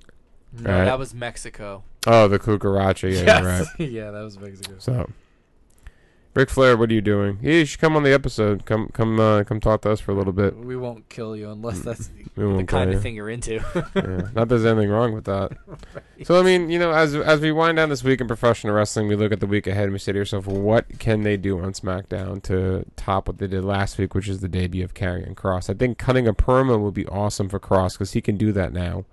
no, Right. that was Mexico. Oh, the cucaracha. Yeah, you're right. yeah, that was Mexico. So, Ric Flair, what are you doing? Yeah, you should come on the episode. Come, come, uh, come talk to us for a little bit. We won't kill you unless that's We the kind of you. thing you're into. Yeah. Not that there's anything wrong with that. So I mean, you know, as as we wind down this week in professional wrestling, we look at the week ahead and we say to yourself, what can they do on SmackDown to top what they did last week, which is the debut of Karrion Kross? I think cutting a promo would be awesome for Kross because he can do that now,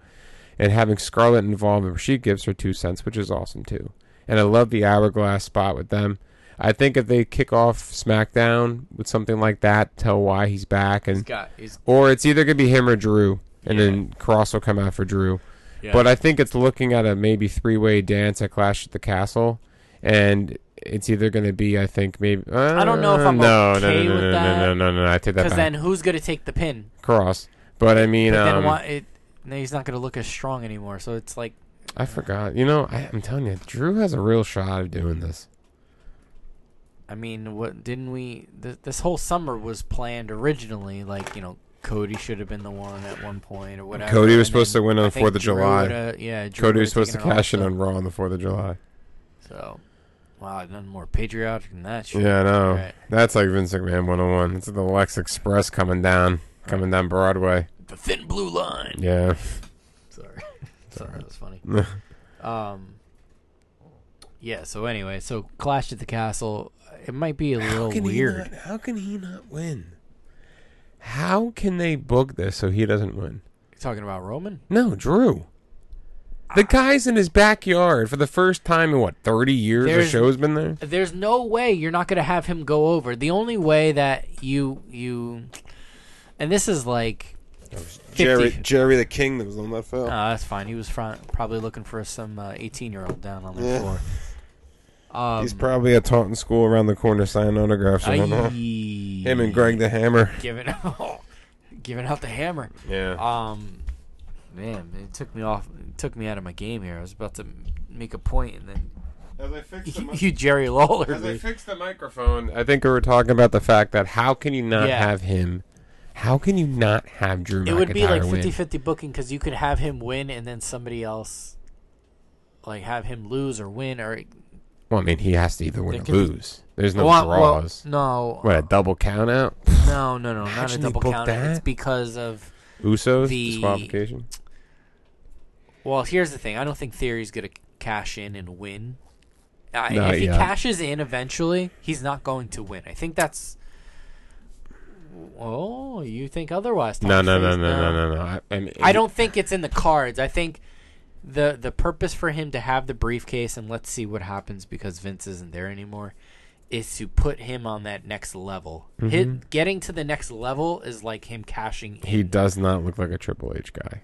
and having Scarlett involved where she gives her two cents, which is awesome too. And I love the hourglass spot with them. I think if they kick off SmackDown with something like that, tell why he's back, he's and got. He's. or it's either gonna be him or Drew, and Yeah. then Kross will come out for Drew. Yeah. But I think it's looking at a maybe three way dance at Clash at the Castle, and it's either going to be I think maybe uh, I don't know if I'm no, okay no, no, with no, that, no, no, no, no, I take that Because then who's gonna take the pin? Kross, but I mean, But then um, why? It, no, he's not gonna look as strong anymore. So it's like I forgot. You know, I, I'm telling you, Drew has a real shot of doing this. I mean, what didn't we? Th- this whole summer was planned originally. Like you know, Cody should have been the one at one point or whatever. Cody was and supposed to win on the 4th of Drew July. yeah, Drew Cody was supposed to cash in on Raw on the Fourth of July. So, wow, nothing more patriotic than that. Shit. Yeah, I know. Right. That's like Vince McMahon 101. It's the Lex Express coming down, coming down Broadway. The thin blue line. Yeah. Sorry, sorry, that was funny. Um. Yeah. So anyway, so Clash at the Castle. It might be a little weird. Not, how can he not win? How can they book this so he doesn't win? You talking about Roman? No, Drew. The ah. guy's in his backyard for the first time in what thirty years. There's- the show's been there. There's no way you're not going to have him go over. The only way that you you, and this is like, Jerry, 50. Jerry the King that was on that oh, film. Ah, that's fine. He was front, probably looking for some uh, 18 year old down on the Yeah. floor. Um, He's probably at Taunton School around the corner signing autographs. I don't know. Him and Greg the Hammer. giving out, giving out the hammer. Yeah. Um, man, it took me off. It took me out of my game here. I was about to make a point, and then As I fixed you, you Jerry Lawler. As I fixed the microphone, I think we were talking about the fact that how can you not Yeah. have him How can you not have Drew It would be like win? 50-50 booking because you could have him win and then somebody else, like have him lose or win or Well, I mean, he has to either win There or could be- lose. There's no Well, well, draws. no, what a double count out? no, no, no, not a Imagine they double booked count. It's that. because of Usos The- disqualification. well. Here's the thing. I don't think Theory's gonna cash in and win. I, Not if he yet. cashes in eventually, he's not going to win. I think that's. Oh, you think otherwise? No, no, no, no, no, no, no. I, I, mean, I don't think it's in the cards. I think the the purpose for him to have the briefcase and let's see what happens because Vince isn't there anymore is to put him on that next level. Hit, getting to the next level is like him cashing in. He does not look like a Triple H guy.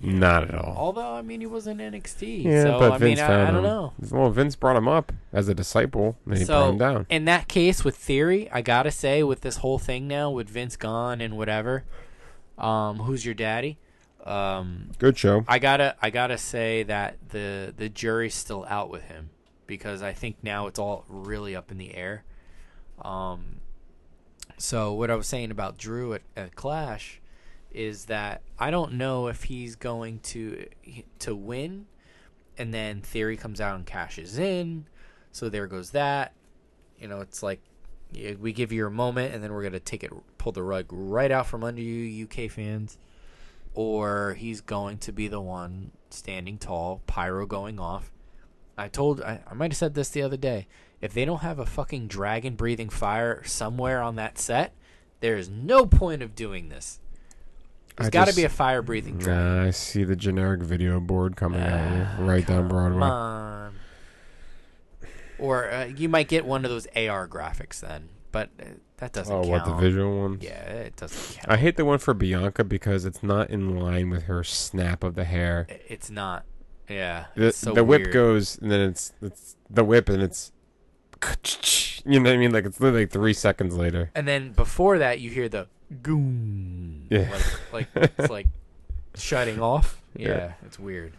Not at all. Although I mean he was in NXT, Yeah, so but I Vince mean I, I don't know. Well, Vince brought him up as a disciple, and he brought him down. in that case with Theory, I gotta say with this whole thing now with Vince gone and whatever, um, who's your daddy? Um, Good show. I gotta I gotta say that the the jury's still out with him because I think now it's all really up in the air. Um, so what I was saying about Drew at, at Clash is that I don't know if he's going to to win, and then Theory comes out and cashes in. So there goes that. You know, it's like we give you a moment, and then we're gonna take it, pull the rug right out from under you, UK fans or he's going to be the one standing tall, pyro going off. I told I, I might have said this the other day. If they don't have a fucking dragon breathing fire somewhere on that set, there is no point of doing this. There's got to be a fire breathing dragon. Nah, I see the generic video board coming at you right down Broadway. on. Or uh, you might get one of those AR graphics then, but uh, that doesn't Oh, count. what the visual ones? Yeah, it doesn't count. I hate the one for Bianca because it's not in line with her snap of the hair. It's not. Yeah. The, it's so the whip goes, and then it's it's the whip, and it's you know what I mean. Like it's literally like three seconds later. And then before that, you hear the goom. Yeah. Like, like it's like shutting off. Yeah, Yeah. it's weird.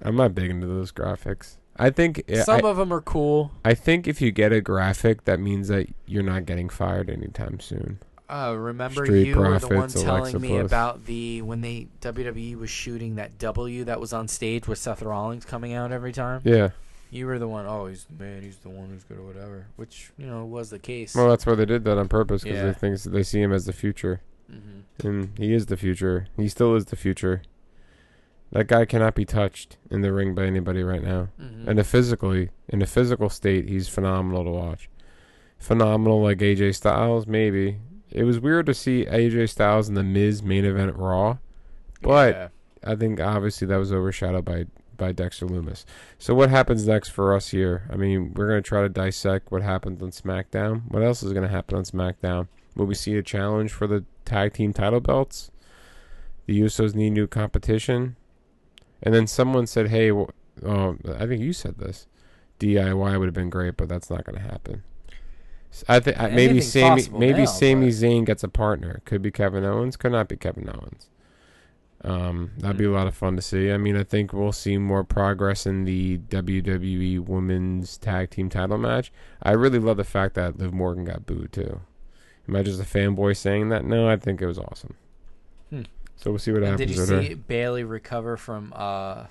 I'm not big into those graphics. I think Some I, of them are cool. I think if you get a graphic, that means that you're not getting fired anytime soon. Uh, remember Street you were the one telling Alexa me Plus. about the when they WWE was shooting that W that was on stage with Seth Rollins coming out every time. Yeah. You were the one. Oh, he's man. He's the one who's good or whatever. Which you know was the case. Well, that's why they did that on purpose because Yeah. they think they see him as the future, hmm and he is the future. He still is the future. That guy cannot be touched in the ring by anybody right now. hmm And a physically, in a physical state, he's phenomenal to watch. Phenomenal like AJ Styles, maybe. It was weird to see AJ Styles in the Miz main event Raw, but Yeah. I think obviously that was overshadowed by by Dexter Lumis. So what happens next for us here? I mean, we're gonna try to dissect what happens on SmackDown. What else is gonna happen on SmackDown? Will we see a challenge for the tag team title belts? The Usos need new competition. And then someone said, "Hey, wh- oh, I think you said this. DIY would have been great, but that's not gonna happen." S- I think maybe Sami maybe now, Sami but- Zayn gets a partner. Could be Kevin Owens. Could not be Kevin Owens. Um, that'd be a lot of fun to see. I mean, I think we'll see more progress in the WWE Women's Tag Team Title match. I really love the fact that Liv Morgan got booed too. Am I just a fanboy saying that? No, I think it was awesome. So we'll see what And happens did you with see her. Bayley recover from uh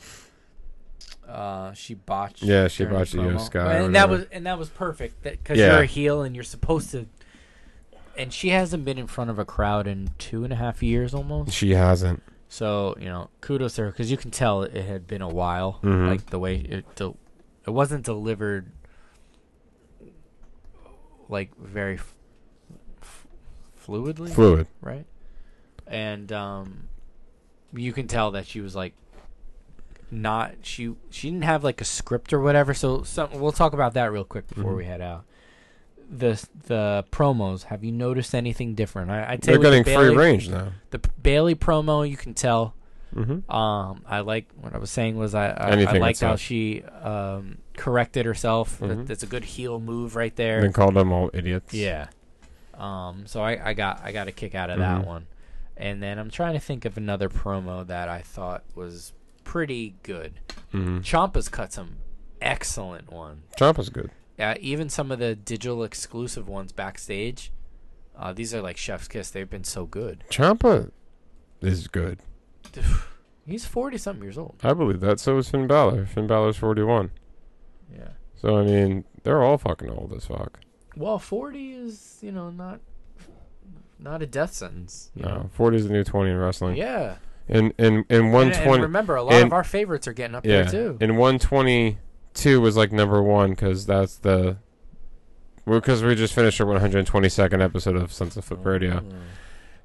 uh she botched Yeah, she botched the? Sky and that was and that was perfect because Yeah. you're a heel and you're supposed to and she hasn't been in front of a crowd in two and a half years almost She hasn't. so you know kudos to her because you can tell it had been a while Mhm. like the way it del- it wasn't delivered like very f- f- fluidly Fluid. right? And um, you can tell that she was like not she she didn't have like a script or whatever. So some we'll talk about that real quick before Mhm. we head out. The the promos. Have you noticed anything different? I, I'd They're with the getting free range now. The Bayley promo, you can tell. Mm-hmm. Um, I like what I was saying was I I, I liked how she um corrected herself. That, Mhm. that's a good heel move right there. Then called them all idiots. Yeah. Um. So I, I got I got a kick out of that one, and then I'm trying to think of another promo that I thought was pretty good. Mm-hmm. Ciampa's cut some excellent ones. Ciampa's good. Yeah, even some of the digital exclusive ones backstage. Uh, these are like Chef's Kiss. They've been so good. Champa is good. He's forty something years old. I believe that. So is Finn Balor. Finn Balor's 41. Yeah. So, I mean, they're all fucking old as fuck. Well, forty is you know not not a death sentence. No? 40 is the new 20 in wrestling. Yeah. And, and, and and 120. remember, a lot and- of our favorites are getting up yeah. there too. And 122 was like number one because that's the. Because we just finished our 122nd episode of Sunset Flip Radio. Mm.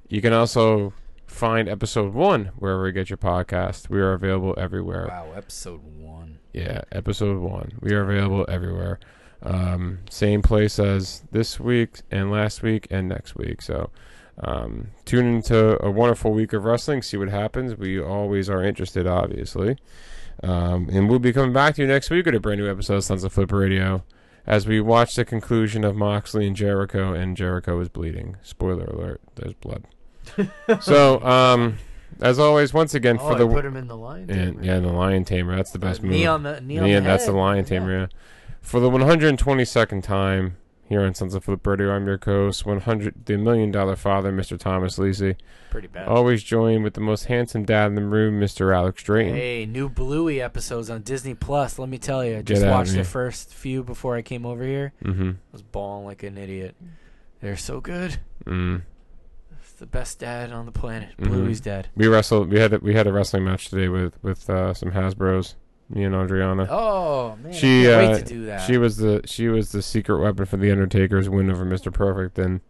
You can also find episode one wherever you get your podcast. We are available everywhere. Wow, episode one. Yeah, episode one. We are available everywhere. Um, same place as this week and last week and next week. So um, tune into a wonderful week of wrestling. See what happens. We always are interested, obviously. Um, and we'll be coming back to you next week with a brand new episode of Sunset Flip Radio as we watch the conclusion of Moxley and Jericho, and Jericho is bleeding. Spoiler alert: there's blood. so, um, as always, once again oh, for I the put him in the line. and, yeah, the Lion Tamer. That's the best move. knee on the knee on Yeah, the that's the. Lion Yeah. Tamer. Yeah. For the 122nd time here on Sunset Flip Radio, I'm your host, 100, the Million Dollar Father, Mr. Thomas Lisi. Pretty bad. Always joined with the most handsome dad in the room, Mr. Alex Drayton. Hey, new Bluey episodes on Disney Plus. Let me tell you, I just at watched the first few before I came over here. Mm-hmm. I was bawling like an idiot. They're so good. Mm. It's the best dad on the planet. Mhm. Bluey's dad. We wrestled. We had a, we had a wrestling match today with with uh, some Hasbro's. Me and Adriana. Oh man, She, I can't uh, wait to do that. She was the she was the secret weapon for the Undertaker's win over Mr. Perfect. And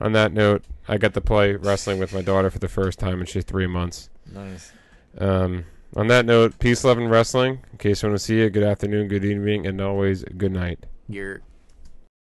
on that note, I got to play wrestling with my daughter for the first time, and she's three months. nice. Um, on that note, peace, love, and wrestling. In case you want to see you, good afternoon, good evening, and always good night. You're